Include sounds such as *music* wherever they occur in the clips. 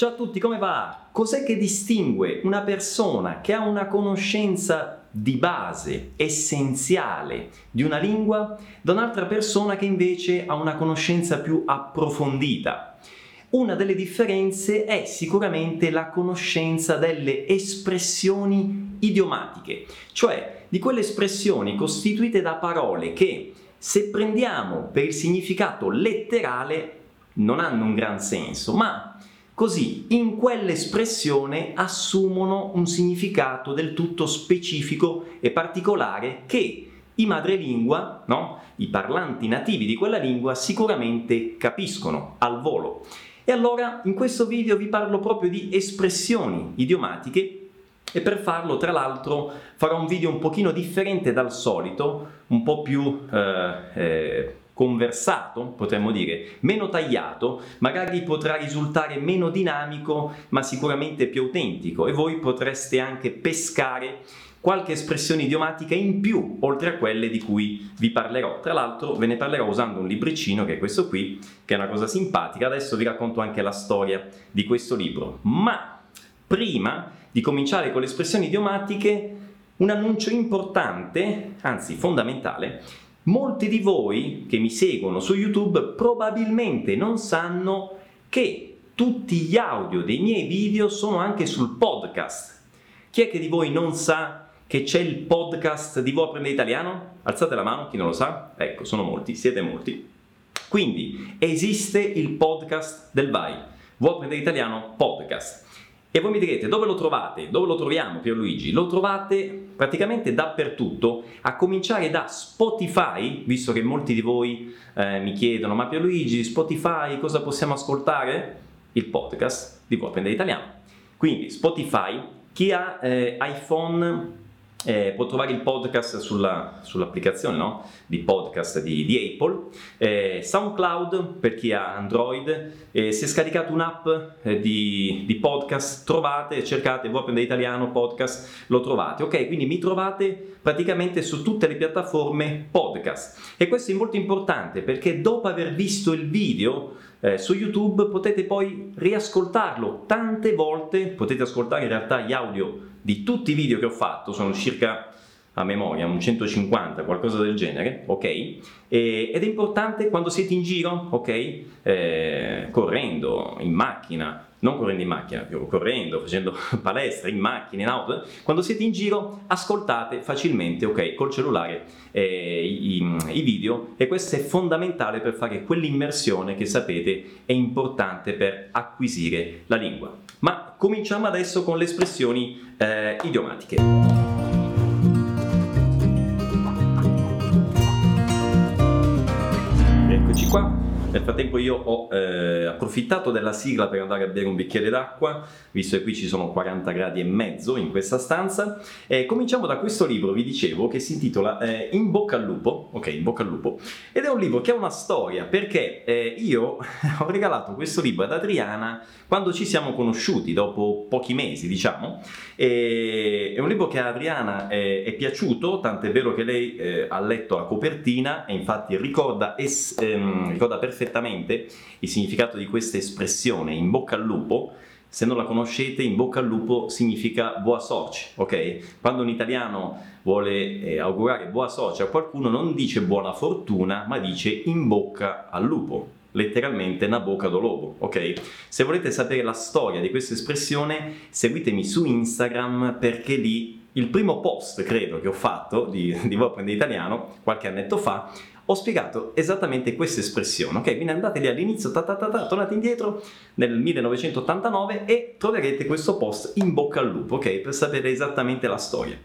Ciao a tutti, come va? Cos'è che distingue una persona che ha una conoscenza di base, essenziale di una lingua, da un'altra persona che invece ha una conoscenza più approfondita? Una delle differenze è sicuramente la conoscenza delle espressioni idiomatiche, cioè di quelle espressioni costituite da parole che, se prendiamo per il significato letterale, non hanno un gran senso, ma Così in quell'espressione assumono un significato del tutto specifico e particolare che i madrelingua, no? i parlanti nativi di quella lingua, sicuramente capiscono al volo. E allora in questo video vi parlo proprio di espressioni idiomatiche e per farlo tra l'altro farò un video un pochino differente dal solito, un po' più eh, eh, conversato, potremmo dire, meno tagliato, magari potrà risultare meno dinamico, ma sicuramente più autentico e voi potreste anche pescare qualche espressione idiomatica in più, oltre a quelle di cui vi parlerò. Tra l'altro ve ne parlerò usando un libricino che è questo qui, che è una cosa simpatica. Adesso vi racconto anche la storia di questo libro. Ma prima di cominciare con le espressioni idiomatiche, un annuncio importante, anzi fondamentale, Molti di voi che mi seguono su YouTube probabilmente non sanno che tutti gli audio dei miei video sono anche sul podcast. Chi è che di voi non sa che c'è il podcast di Vuoi apprendere italiano? Alzate la mano, chi non lo sa? Ecco, sono molti, siete molti. Quindi esiste il podcast del VAI, Vuoi apprendere italiano podcast. E voi mi direte dove lo trovate? Dove lo troviamo Pierluigi? Lo trovate praticamente dappertutto, a cominciare da Spotify, visto che molti di voi eh, mi chiedono ma Pierluigi, Spotify cosa possiamo ascoltare? Il podcast di apprendere italiano. Quindi Spotify, chi ha eh, iPhone eh, può trovare il podcast sulla, sull'applicazione no? di podcast di, di Apple, eh, SoundCloud per chi ha Android, eh, se scaricate un'app eh, di, di, podcast trovate, cercate apprendere italiano podcast, lo trovate, ok? Quindi mi trovate praticamente su tutte le piattaforme podcast e questo è molto importante perché dopo aver visto il video eh, su YouTube potete poi riascoltarlo tante volte, potete ascoltare in realtà gli audio di tutti i video che ho fatto, sono circa a memoria, un 150, qualcosa del genere, ok? E, ed è importante quando siete in giro, ok? Eh, correndo, in macchina, non correndo in macchina, più correndo, facendo *laughs* palestra, in macchina, in auto, quando siete in giro ascoltate facilmente, ok, col cellulare eh, i, i, video e questo è fondamentale per fare quell'immersione che sapete è importante per acquisire la lingua. Ma cominciamo adesso con le espressioni eh, idiomatiche. qua. Nel frattempo io ho eh, approfittato della sigla per andare a bere un bicchiere d'acqua, visto che qui ci sono 40 gradi e mezzo in questa stanza. E cominciamo da questo libro, vi dicevo, che si intitola eh, In bocca al lupo, ok, In bocca al lupo, ed è un libro che ha una storia, perché eh, io *laughs* ho regalato questo libro ad Adriana quando ci siamo conosciuti, dopo pochi mesi, diciamo. E, è un libro che a Adriana è, è piaciuto, tant'è vero che lei eh, ha letto la copertina e infatti ricorda, es, ehm, ricorda perfettamente perfettamente il significato di questa espressione, in bocca al lupo, se non la conoscete, in bocca al lupo significa buona sorte, ok? Quando un italiano vuole eh, augurare buona sorte a qualcuno non dice buona fortuna, ma dice in bocca al lupo, letteralmente una bocca do lobo, ok? Se volete sapere la storia di questa espressione, seguitemi su Instagram perché lì il primo post, credo, che ho fatto di, di Voi apprendere italiano, qualche annetto fa, ho spiegato esattamente questa espressione, ok? Quindi andate lì all'inizio, ta ta ta ta, tornate indietro nel 1989 e troverete questo post in bocca al lupo, ok? Per sapere esattamente la storia.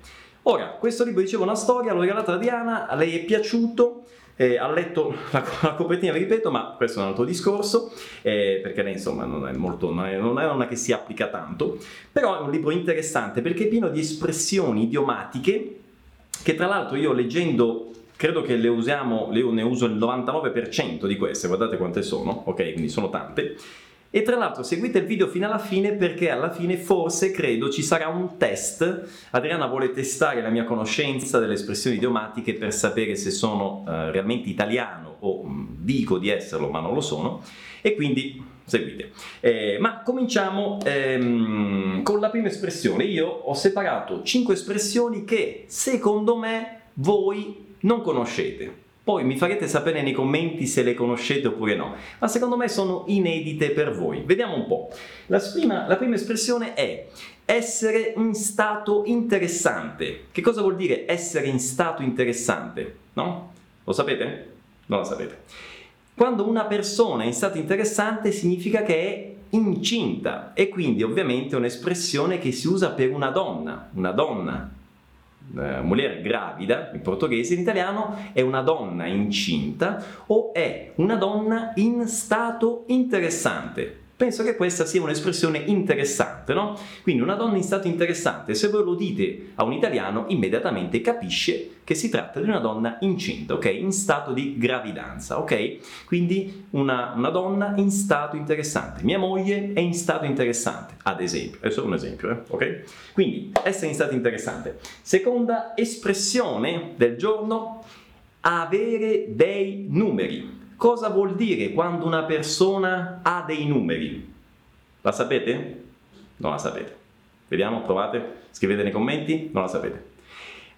Ora, questo libro diceva una storia, l'ho regalato a Diana, a lei è piaciuto, eh, ha letto la, la, copertina, vi ripeto, ma questo è un altro discorso, eh, perché lei insomma non è, molto, non, è, non è una che si applica tanto, però è un libro interessante perché è pieno di espressioni idiomatiche che tra l'altro io leggendo credo che le usiamo, le, ne uso il 99% di queste, guardate quante sono, ok, quindi sono tante. E tra l'altro seguite il video fino alla fine perché alla fine forse credo ci sarà un test. Adriana vuole testare la mia conoscenza delle espressioni idiomatiche per sapere se sono uh, realmente italiano o um, dico di esserlo ma non lo sono. E quindi seguite. Eh, ma cominciamo ehm, con la prima espressione. Io ho separato 5 espressioni che secondo me voi non conoscete. Poi mi farete sapere nei commenti se le conoscete oppure no, ma secondo me sono inedite per voi. Vediamo un po'. La prima, la prima espressione è essere in stato interessante. Che cosa vuol dire essere in stato interessante? No? Lo sapete? Non lo sapete. Quando una persona è in stato interessante significa che è incinta e quindi ovviamente è un'espressione che si usa per una donna, una donna eh, mulher gravida in portoghese, in italiano è una donna incinta o è una donna in stato interessante. Penso che questa sia un'espressione interessante, no? Quindi una donna in stato interessante, se voi lo dite a un italiano, immediatamente capisce che si tratta di una donna incinta, ok? In stato di gravidanza, ok? Quindi una, una donna in stato interessante. Mia moglie è in stato interessante, ad esempio. È solo un esempio, eh? ok? Quindi essere in stato interessante. Seconda espressione del giorno, avere dei numeri. Cosa vuol dire quando una persona ha dei numeri? La sapete? Non la sapete. Vediamo, provate, scrivete nei commenti, non la sapete.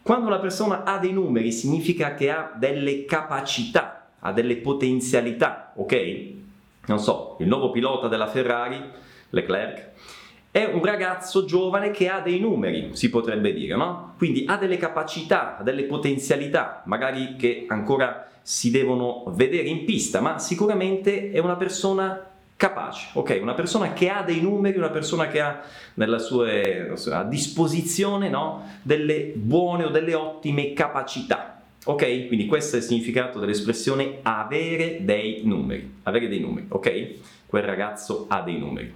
Quando una persona ha dei numeri significa che ha delle capacità, ha delle potenzialità, ok? Non so, il nuovo pilota della Ferrari, Leclerc, è un ragazzo giovane che ha dei numeri, si potrebbe dire, no? Quindi ha delle capacità, ha delle potenzialità, magari che ancora si devono vedere in pista, ma sicuramente è una persona capace, ok? Una persona che ha dei numeri, una persona che ha sua, a disposizione no? delle buone o delle ottime capacità. Ok? Quindi questo è il significato dell'espressione avere dei numeri. Avere dei numeri, ok? Quel ragazzo ha dei numeri.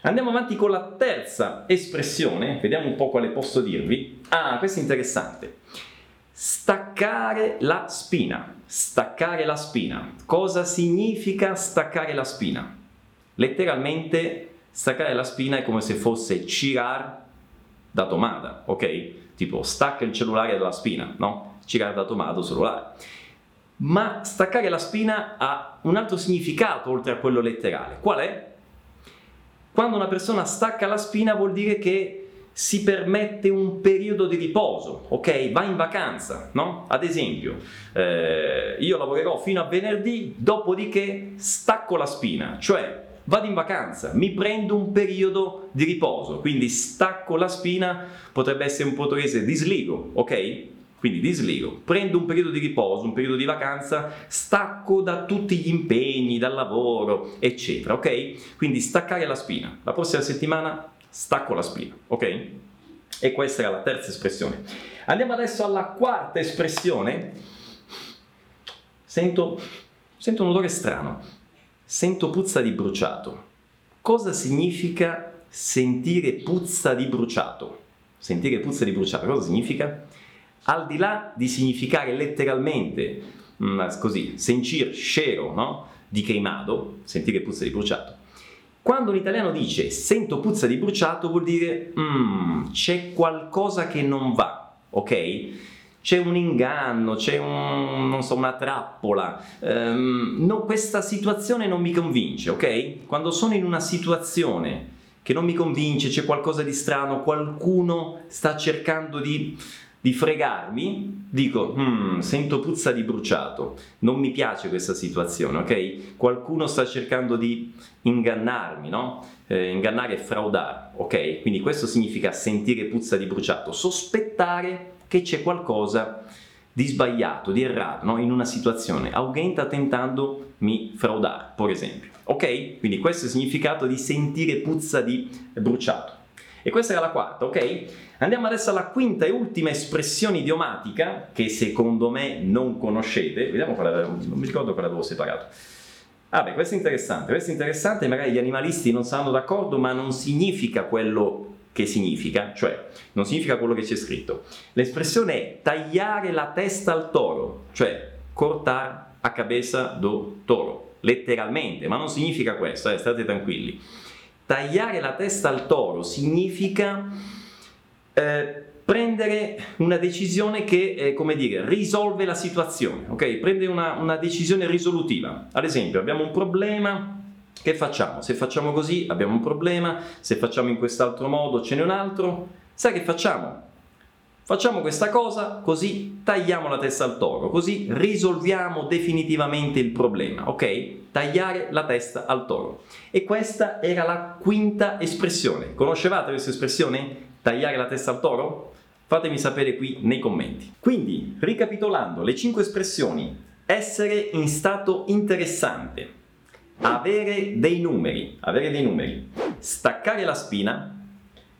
Andiamo avanti con la terza espressione, vediamo un po' quale posso dirvi. Ah, questo è interessante. Staccare la spina. Staccare la spina. Cosa significa staccare la spina? Letteralmente staccare la spina è come se fosse cirar da tomada, ok? Tipo stacca il cellulare dalla spina, no? Cirar da tomada cellulare. Ma staccare la spina ha un altro significato oltre a quello letterale. Qual è? Quando una persona stacca la spina vuol dire che si permette un periodo di riposo, ok? Va in vacanza, no? Ad esempio, eh, io lavorerò fino a venerdì, dopodiché stacco la spina, cioè vado in vacanza, mi prendo un periodo di riposo, quindi stacco la spina, potrebbe essere un portoghese disligo, ok? Quindi disligo, prendo un periodo di riposo, un periodo di vacanza, stacco da tutti gli impegni, dal lavoro, eccetera, ok? Quindi staccare la spina. La prossima settimana stacco la spina, ok? E questa era la terza espressione. Andiamo adesso alla quarta espressione. Sento, sento un odore strano, sento puzza di bruciato. Cosa significa sentire puzza di bruciato? Sentire puzza di bruciato, cosa significa? Al di là di significare letteralmente, mm, così, sentir scero, no? Di queimado, sentire puzza di bruciato, quando un italiano dice sento puzza di bruciato vuol dire mm, c'è qualcosa che non va, ok? C'è un inganno, c'è un, so, una trappola. Um, no, questa situazione non mi convince, ok? Quando sono in una situazione che non mi convince, c'è qualcosa di strano, qualcuno sta cercando di di fregarmi, dico, hmm, sento puzza di bruciato, non mi piace questa situazione, ok? Qualcuno sta cercando di ingannarmi, no? Eh, ingannare e fraudare, ok? Quindi questo significa sentire puzza di bruciato, sospettare che c'è qualcosa di sbagliato, di errato, no? In una situazione. Sta tentando mi fraudare, per esempio. Ok? Quindi questo è il significato di sentire puzza di bruciato. E questa era la quarta, ok? Andiamo adesso alla quinta e ultima espressione idiomatica che secondo me non conoscete. Vediamo quale avevo, non mi ricordo quale avevo separato. Ah beh, questo è interessante, questo è interessante, magari gli animalisti non saranno d'accordo, ma non significa quello che significa, cioè non significa quello che c'è scritto. L'espressione è tagliare la testa al toro, cioè cortar a cabeza do toro, letteralmente, ma non significa questo, eh, state tranquilli. Tagliare la testa al toro significa eh, prendere una decisione che, eh, come dire, risolve la situazione, ok? Prendere una, una decisione risolutiva. Ad esempio, abbiamo un problema, Che facciamo? Se facciamo così abbiamo un problema, se facciamo in quest'altro modo ce n'è un altro. Sai che facciamo? Facciamo questa cosa così tagliamo la testa al toro, così risolviamo definitivamente il problema, ok? Tagliare la testa al toro. E questa era la quinta espressione. Conoscevate questa espressione? Tagliare la testa al toro? Fatemi sapere qui nei commenti. Quindi, ricapitolando, le cinque espressioni. Essere in stato interessante, avere dei numeri, avere dei numeri, staccare la spina,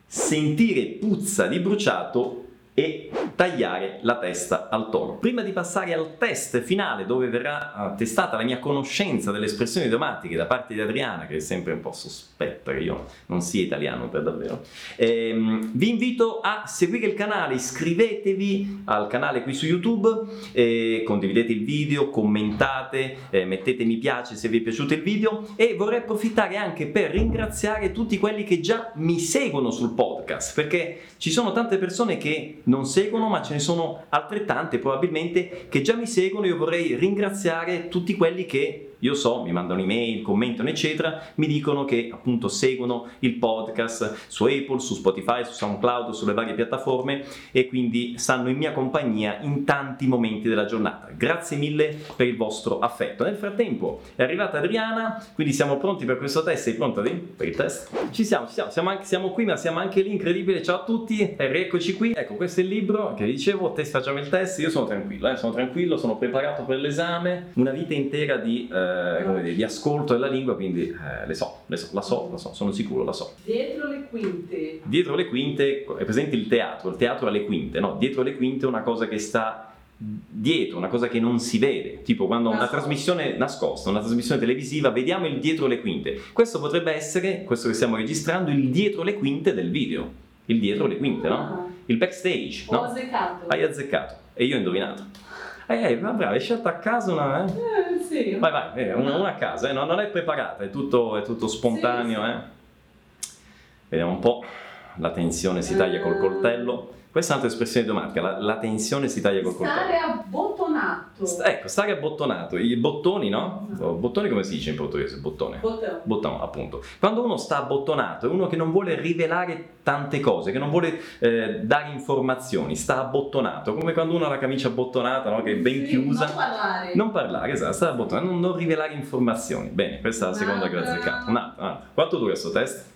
sentire puzza di bruciato e tagliare la testa al toro. Prima di passare al test finale dove verrà testata la mia conoscenza delle espressioni idiomatiche da parte di Adriana, che è sempre un po' sospetta che io non sia italiano per davvero, ehm, vi invito a seguire il canale, iscrivetevi al canale qui su YouTube, eh, condividete il video, commentate, eh, mettete mi piace se vi è piaciuto il video e vorrei approfittare anche per ringraziare tutti quelli che già mi seguono sul podcast, perché ci sono tante persone che non seguono, ma ce ne sono altrettante probabilmente che già mi seguono. Io vorrei ringraziare tutti quelli che io so, mi mandano email, commentano, eccetera, mi dicono che appunto seguono il podcast su Apple, su Spotify, su SoundCloud, sulle varie piattaforme e quindi stanno in mia compagnia in tanti momenti della giornata. Grazie mille per il vostro affetto. Nel frattempo è arrivata Adriana, quindi siamo pronti per questo test. Sei pronta per il test? Ci siamo, ci siamo, siamo, anche, siamo qui, ma siamo anche lì, incredibile. Ciao a tutti, e rieccoci qui. Ecco, questo è il libro che vi dicevo, test, facciamo il test. Io sono tranquillo, eh? sono tranquillo, sono preparato per l'esame. Una vita intera di... Eh, eh, come dire, di ascolto della lingua, quindi eh, le so, le so, la so, la so, sono sicuro, la so. Dietro le quinte. Dietro le quinte è presente il teatro, il teatro ha le quinte, no? Dietro le quinte è una cosa che sta dietro, una cosa che non si vede, tipo quando una trasmissione nascosta, una trasmissione televisiva, vediamo il dietro le quinte. Questo potrebbe essere, questo che stiamo registrando, il dietro le quinte del video. Il dietro le quinte, no? Ah. Il backstage, no? Ho azzeccato. Hai azzeccato. E io ho indovinato. Eh, eh brava, hai scelto a caso una... Eh? eh sì. Vai, vai, eh, una, una, a caso, eh? no, non è preparata, è tutto, è tutto spontaneo. Sì, sì. Eh? Vediamo un po', la tensione si taglia col coltello. Questa è un'altra espressione idiomatica, la, la, tensione si taglia col coltello. Stare abbottonato. St- ecco, stare abbottonato. I bottoni, no? no? Bottoni come si dice in portoghese? Bottone. Bottone. Bottone, appunto. Quando uno sta abbottonato è uno che non vuole rivelare tante cose, che non vuole eh, dare informazioni, sta abbottonato. Come quando uno ha la camicia abbottonata, no? Che è ben sì, chiusa. Non parlare. Non parlare, esatto, sta abbottonato, non, non rivelare informazioni. Bene, questa è la seconda che ho azzeccato. Un'altra, un'altra. Quanto dura questo test?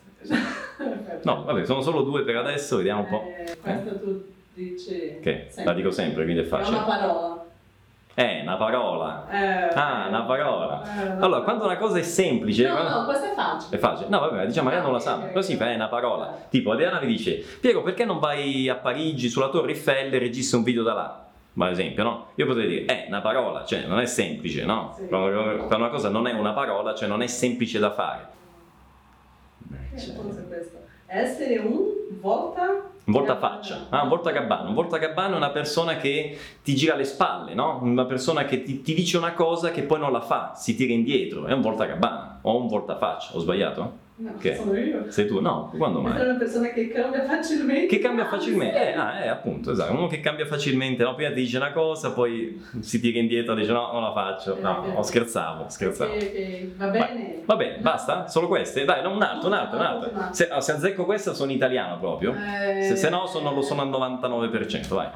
No, vabbè, sono solo due per adesso, vediamo un po'. Eh, eh? tu dici... Che? Sempre. La dico sempre, quindi è facile. È una parola. Eh, una parola. Eh, ah, una parola. Eh, allora, quando una cosa è semplice... No, quando... no, questa è facile. È facile? No, vabbè, diciamo, magari non la sa. Così fa, è una parola. Tipo, Adriana mi dice, Piero, perché non vai a Parigi sulla Torre Eiffel e registri un video da là? ad esempio, no? Io potrei dire, è una parola, cioè non è semplice, no? Sì. Quando una cosa non è una parola, cioè non è semplice da fare. Che cioè... cosa è questo? Essere un volta un voltafaccia, ah, un voltagabbano. Un voltagabbano è una persona che ti gira le spalle, no? Una persona che ti, ti, dice una cosa che poi non la fa, si tira indietro. È un voltagabbana o un voltafaccia. Ho sbagliato? No, che? sono io. Sei tu? No, quando mai? È una persona che cambia facilmente. Che cambia ah, facilmente? Eh, ah, eh, appunto, esatto. Uno che cambia facilmente, no? Prima ti dice una cosa, poi si tira indietro e dice no, non la faccio. No, no, scherzavo, scherzavo. Okay, okay. Va bene. Va bene, basta? Solo queste? Dai, no, un altro, un altro, un altro. Se, se azzecco questa sono italiano proprio. Eh, se, se no sono, lo sono al 99%, vai.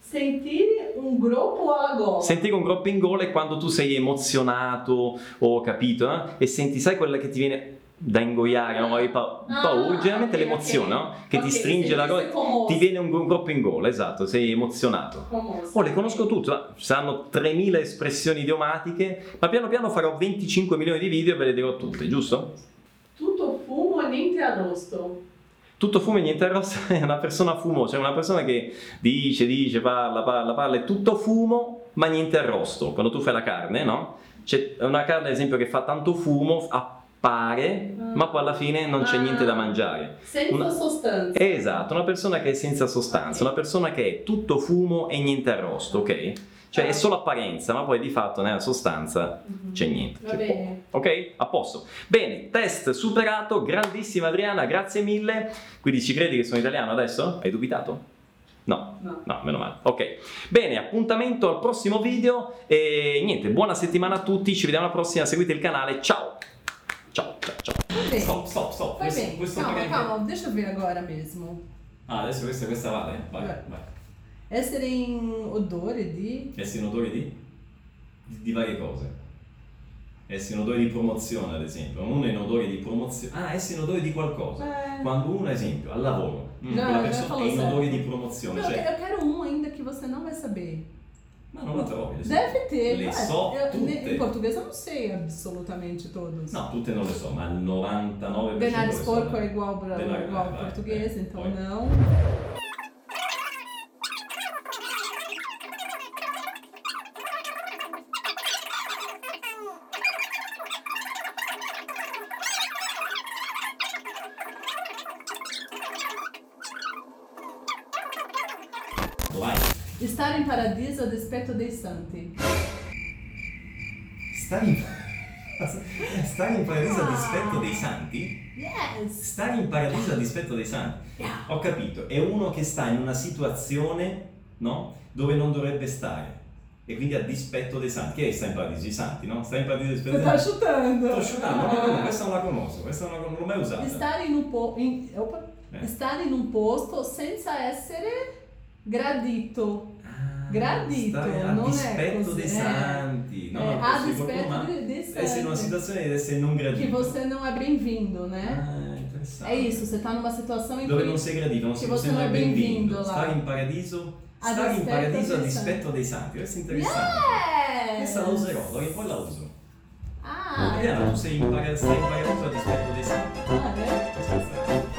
Sentire un groppo alla gola. Sentire un groppo in gola è quando tu sei emozionato o capito, eh? E senti, sai quella che ti viene da ingoiare, no? Hai pa- ah, paura, generalmente okay, l'emozione, okay. no? Che okay, ti stringe la cosa, ti viene un, groppo in gola, esatto, sei emozionato. Oh, le conosco tutte, ci saranno 3000 espressioni idiomatiche, ma piano piano farò 25 milioni di video e ve le dirò tutte, giusto? Tutto fumo e niente arrosto. Tutto fumo e niente arrosto *laughs* è una persona fumo, cioè una persona che dice, dice, parla, parla, parla, è tutto fumo ma niente arrosto. Quando tu fai la carne, no? C'è una carne, ad esempio, che fa tanto fumo, ha pare, ah. ma poi alla fine non c'è ah. niente da mangiare. Senza una... sostanza. Esatto, una persona che è senza sostanza, una persona che è tutto fumo e niente arrosto, ok? Cioè è solo apparenza, ma poi di fatto nella sostanza mm-hmm. c'è niente. Va bene. Ok? A posto. Bene, test superato, grandissima Adriana, grazie mille. Quindi ci credi che sono italiano adesso? Hai dubitato? No, no, no, meno male. Ok, bene, appuntamento al prossimo video e niente, buona settimana a tutti, ci vediamo alla prossima, seguite il canale! Ciao. Bem. Stop, stop, stop. Vai questo, bem. questo calma, calma, deixa eu ver agora mesmo. Ah, adesso questa, questa vale? Vai, Vai. vai. Essere in odore di... Essi in odore di? di? di varie cose. Essi in odore di promozione, ad esempio. Uno è in odore di promozione. Ah, essi in odore di qualcosa. Eh, Quando uno, ad esempio, al lavoro, mm, Già, quella persona è in odore di promozione. não, eu Cioè, que- eu quero um ainda que você não vai saber. Ma non la trovi. le so. Deve ter. Le ué. so Eu- tutte. Em português eu não sei absolutamente todos. No, tutte non le so, ma il 99% Denares le so. porco é igual para Denares, igual vai, ao vai, português, é, então pode. não. Estar em paradiso a despeito dei santi. Stare in... Stare in paradiso a dispetto *laughs* dei santi? Yes! Stare in paradiso a dispetto dei santi. Yeah. Ho capito, è uno che sta in una situazione, no? Dove non dovrebbe stare. E quindi a dispetto dei santi. Chi è che sta in paradiso? I santi, no? Sta in paradiso a dispetto dei santi. chutando. Sto asciugando, ma come? questa non la conosco, questa non, la, non l'ho mai usata. Estar in un po- in-. Eh. Stare in un posto senza essere gradito. Gradito, non è dispetto così, dei eh. santi. No, Eh, non a dispetto dei Essere in una santi. situazione di essere non gradito. Que você não é bem-vindo, né? Ah, interessante. É isso, você tá numa situação em Dove que non sei gradito, non sei você è benvenuto. benvenuto là. Stare in paradiso, stare in paradiso a dispetto dei santi. Questo è interessante. Yes! Questa la userò, allora poi la uso. Ah, Vediamo, tu sei in, paradiso a dispetto dei santi. ah, é?